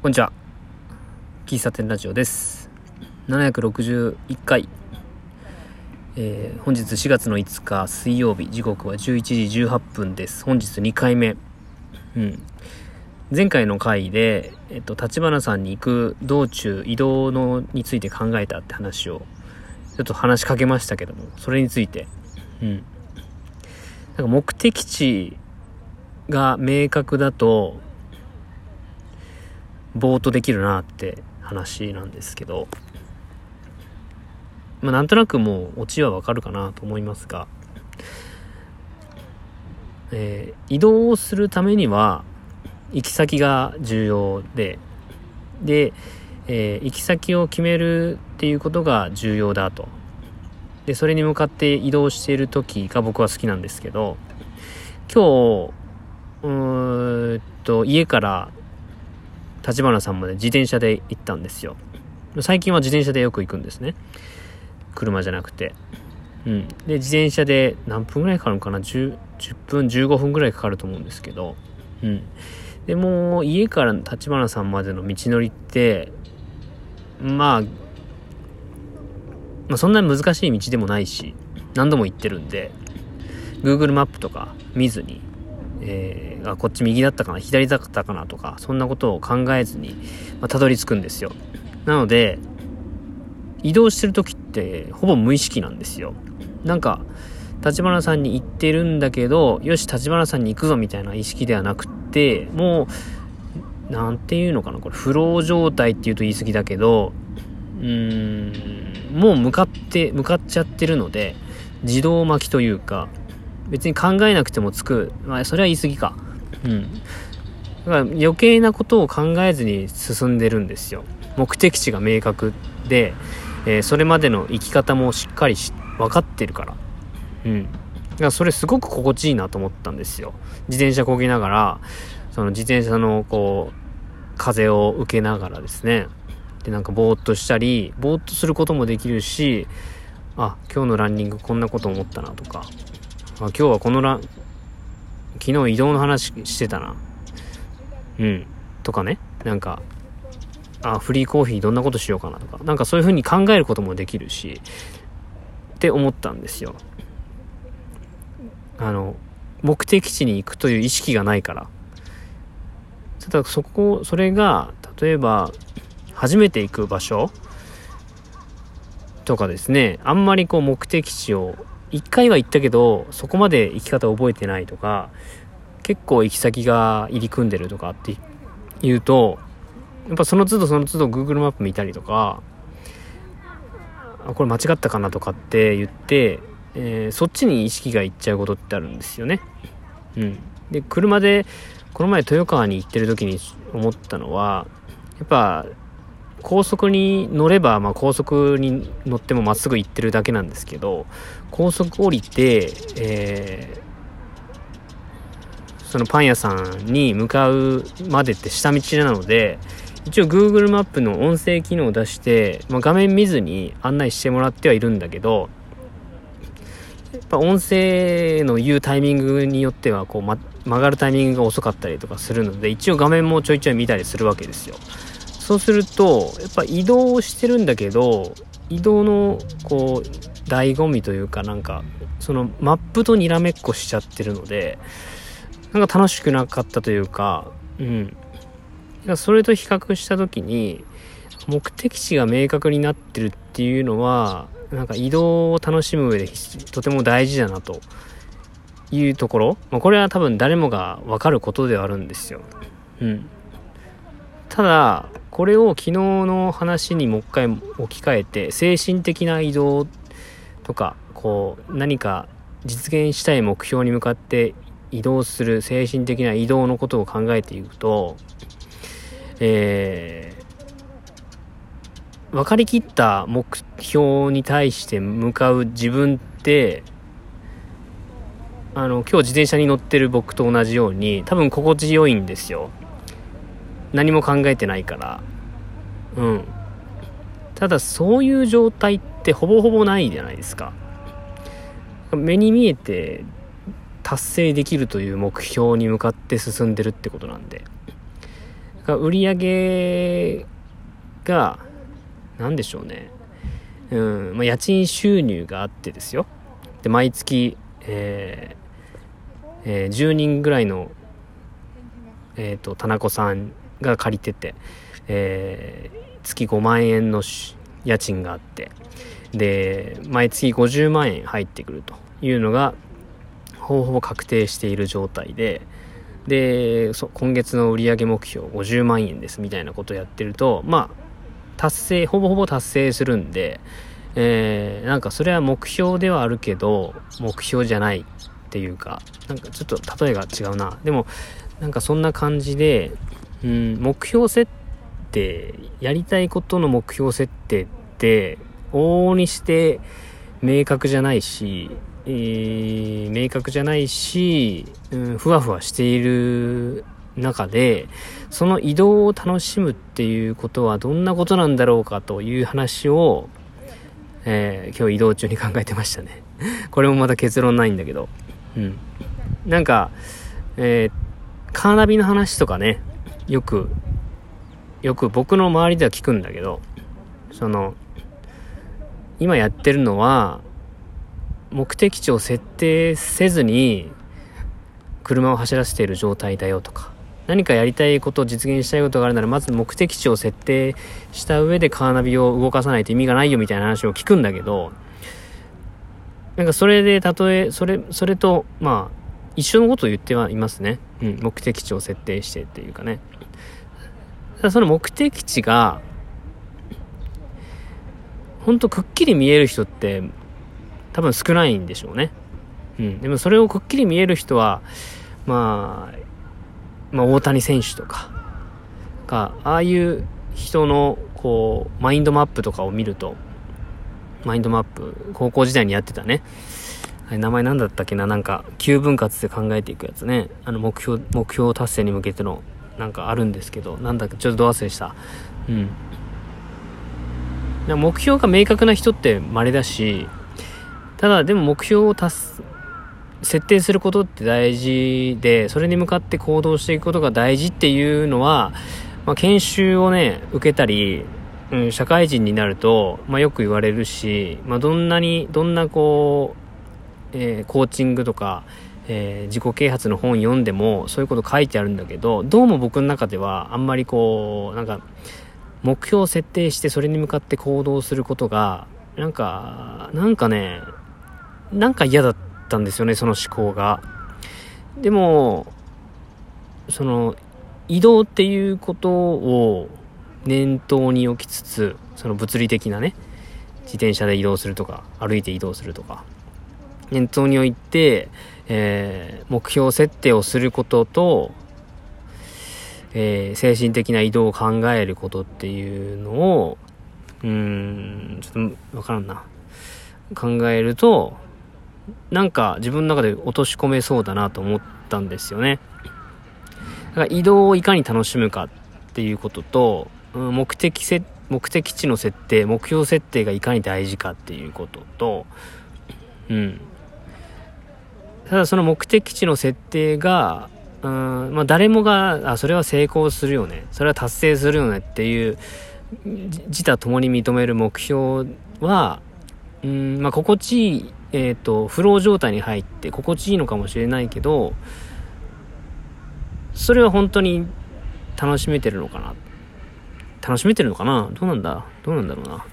こんにちは。喫茶店ラジオです。761回。えー本日4月の5日水曜日、時刻は11時18分です。本日2回目。うん。前回の回で、えっと、立花さんに行く道中、移動のについて考えたって話を、ちょっと話しかけましたけども、それについて。うん。なんか目的地が明確だと、ぼーっとできるなって話なんですけど、まあ、なんとなくもうオチはわかるかなと思いますが、えー移動をするためには行き先が重要で、で、えー行き先を決めるっていうことが重要だと。で、それに向かって移動している時が僕は好きなんですけど、今日、うーんと、家から立花さんまで自転車で行ったんですよ。最近は自転車でよく行くんですね。車じゃなくて。うん。で、自転車で何分ぐらいかかるのかな？10, ?10 分、15分ぐらいかかると思うんですけど。うん。でも、家から立花さんまでの道のりって、まあ、まあそんなに難しい道でもないし、何度も行ってるんで、Google マップとか見ずに、えー、あこっち右だったかな左だったかなとかそんなことを考えずに、まあ、たどり着くんですよ。なので移動してる時ってほぼ無意識なんですよ。なんか立花さんに行ってるんだけどよし立花さんに行くぞみたいな意識ではなくってもうなんていうのかなこれフロー状態っていうと言い過ぎだけどうーんもう向かって向かっちゃってるので自動巻きというか別に考えなくてもつく。まあ、それは言い過ぎか。うん。だから余計なことを考えずに進んでるんですよ。目的地が明確で、えーそれまでの生き方もしっかりし分かってるから。うん。だからそれすごく心地いいなと思ったんですよ。自転車こぎながら、その自転車のこう、風を受けながらですね。で、なんかぼーっとしたり、ぼーっとすることもできるし、あ、今日のランニングこんなこと思ったなとか、今日はこのラン、昨日移動の話してたな。うん。とかね。なんか、あ、フリーコーヒーどんなことしようかなとか。なんかそういう風に考えることもできるし、って思ったんですよ。あの、目的地に行くという意識がないから。ただそこ、それが、例えば、初めて行く場所とかですね、あんまりこう目的地を一回は行ったけど、そこまで行き方覚えてないとか、結構行き先が入り組んでるとかって言うと、やっぱその都度その都度 Google マップ見たりとか、あ、これ間違ったかなとかって言って、えーそっちに意識がいっちゃうことってあるんですよね。うん。で、車で、この前豊川に行ってる時に思ったのは、やっぱ、高速に乗れば、まあ、高速に乗ってもまっすぐ行ってるだけなんですけど高速降りて、えーそのパン屋さんに向かうまでって下道なので一応 Google マップの音声機能を出して、まあ、画面見ずに案内してもらってはいるんだけどやっぱ音声の言うタイミングによってはこう、ま、曲がるタイミングが遅かったりとかするので一応画面もちょいちょい見たりするわけですよ。そうすると、やっぱ移動をしてるんだけど、移動の、こう、醍醐味というかなんか、そのマップとにらめっこしちゃってるので、なんか楽しくなかったというか、うん。かそれと比較した時に、目的地が明確になってるっていうのは、なんか移動を楽しむ上でとても大事だなというところ。まあ、これは多分誰もがわかることではあるんですよ。うん。ただ、これを昨日の話にもう一回置き換えて、精神的な移動とか、こう、何か実現したい目標に向かって移動する精神的な移動のことを考えていくと、えー、分かりきった目標に対して向かう自分って、あの、今日自転車に乗ってる僕と同じように、多分心地よいんですよ。何も考えてないから。うん。ただそういう状態ってほぼほぼないじゃないですか。目に見えて達成できるという目標に向かって進んでるってことなんで。売り上げが、何でしょうね。うん、まあ、家賃収入があってですよ。で、毎月、えーえー、10人ぐらいの、えっ、ー、と、田中さんが借りてて、えー、月5万円の家賃があって、で、毎月50万円入ってくるというのが、ほぼほぼ確定している状態で、で、今月の売上目標50万円ですみたいなことをやってると、まあ、達成、ほぼほぼ達成するんで、えー、なんかそれは目標ではあるけど、目標じゃないっていうか、なんかちょっと例えが違うな。でも、なんかそんな感じで、うん、目標設定、やりたいことの目標設定って、往々にして明確じゃないし、えー、明確じゃないし、うん、ふわふわしている中で、その移動を楽しむっていうことはどんなことなんだろうかという話を、えー、今日移動中に考えてましたね。これもまた結論ないんだけど。うん。なんか、えー、カーナビの話とかね、よく、よく僕の周りでは聞くんだけど、その、今やってるのは、目的地を設定せずに、車を走らせている状態だよとか、何かやりたいこと実現したいことがあるなら、まず目的地を設定した上でカーナビを動かさないと意味がないよみたいな話を聞くんだけど、なんかそれで例え、それ、それと、まあ、一緒のことを言ってはいますね。うん、目的地を設定してっていうかね。その目的地が、ほんとくっきり見える人って多分少ないんでしょうね。うん。でもそれをくっきり見える人は、まあ、まあ、大谷選手とかが、ああいう人の、こう、マインドマップとかを見ると、マインドマップ、高校時代にやってたね。はい名前なんだったっけな？なんか、9分割で考えていくやつね。あの、目標、目標達成に向けての、なんかあるんですけど、なんだっけ、ちょっとど忘れした。うん。目標が明確な人って稀だし、ただでも目標を達す設定することって大事で、それに向かって行動していくことが大事っていうのは、まあ、研修をね、受けたり、うん、社会人になると、まあ、よく言われるし、まあ、どんなに、どんなこう、えー、コーチングとか、えー、自己啓発の本読んでも、そういうこと書いてあるんだけど、どうも僕の中では、あんまりこう、なんか、目標を設定してそれに向かって行動することが、なんか、なんかね、なんか嫌だったんですよね、その思考が。でも、その、移動っていうことを念頭に置きつつ、その物理的なね、自転車で移動するとか、歩いて移動するとか、念頭に置いて、えー、目標設定をすることと、えー、精神的な移動を考えることっていうのを、うん、ちょっとわからんな。考えると、なんか自分の中で落とし込めそうだなと思ったんですよね。だから移動をいかに楽しむかっていうことと、目的せ、目的地の設定、目標設定がいかに大事かっていうことと、うん。ただその目的地の設定が、うん、まあ誰もが、あ、それは成功するよね。それは達成するよねっていう、自他共に認める目標は、うん、まあ心地いいえっ、ー、と、フロー状態に入って心地いいのかもしれないけど、それは本当に楽しめてるのかな楽しめてるのかな？どうなんだ？どうなんだろうな？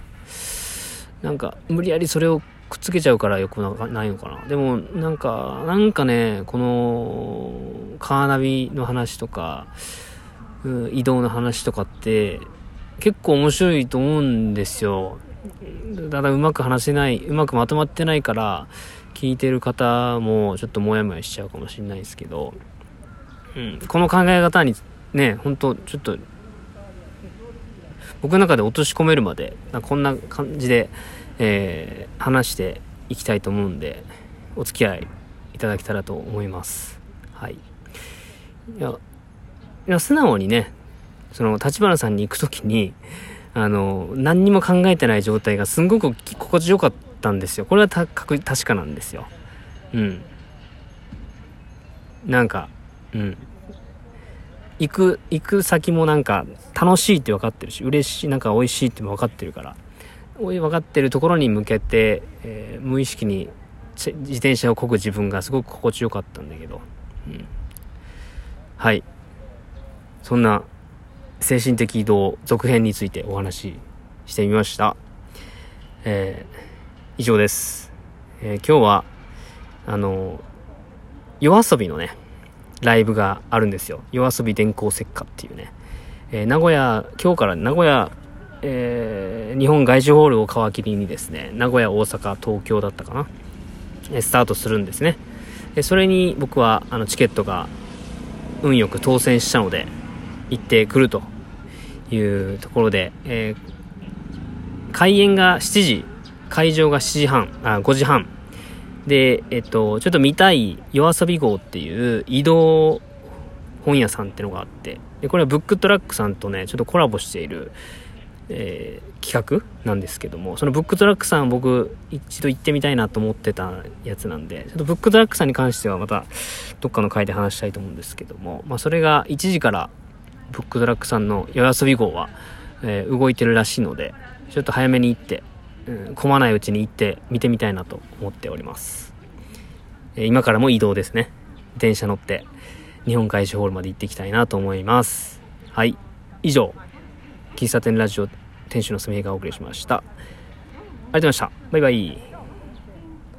なんか、無理やりそれをくっつけちゃうからよくないのかな。でも、なんか、なんかね、この、カーナビの話とか、うん、移動の話とかって、結構面白いと思うんですよ。ただうまく話せない、うまくまとまってないから、聞いてる方もちょっとモヤモヤしちゃうかもしれないですけど、うん、この考え方にね、本当ちょっと、僕の中で落とし込めるまで、こんな感じで、えー、話していきたいと思うんで、お付き合いいただけたらと思います。はい。いや、いや素直にね、その、立花さんに行くときに、あの、何にも考えてない状態がすんごく心地よかったんですよ。これはた確かなんですよ。うん。なんか、うん。行く、行く先もなんか楽しいって分かってるし、嬉しい、なんか美味しいって分かってるから、分かってるところに向けて、えー、無意識に自転車を漕ぐ自分がすごく心地よかったんだけど、うん、はい。そんな精神的移動続編についてお話ししてみました。えー、以上です。えー、今日は、あの、夜遊びのね、ライブがあるんですよ。夜遊び電光石火っていうね。えー、名古屋、今日から名古屋、えー、日本外資ホールを皮切りにですね、名古屋、大阪、東京だったかな。えスタートするんですね。でそれに僕はあのチケットが運よく当選したので、行ってくるというところで、えー、開演が7時、会場が7時半、あ、5時半。で、えっと、ちょっと見たい夜遊び号っていう移動本屋さんってのがあって、で、これはブックトラックさんとね、ちょっとコラボしている、えー、企画なんですけども、そのブックトラックさん僕一度行ってみたいなと思ってたやつなんで、ちょっとブックトラックさんに関してはまたどっかの回で話したいと思うんですけども、まあそれが1時からブックトラックさんの夜遊び号は、えー、動いてるらしいので、ちょっと早めに行って、うん、混まないうちに行って見てみたいなと思っております。え、今からも移動ですね。電車乗って、日本海市ホールまで行っていきたいなと思います。はい。以上、喫茶店ラジオ店主のすみへがお送りしました。ありがとうございました。バイバイ。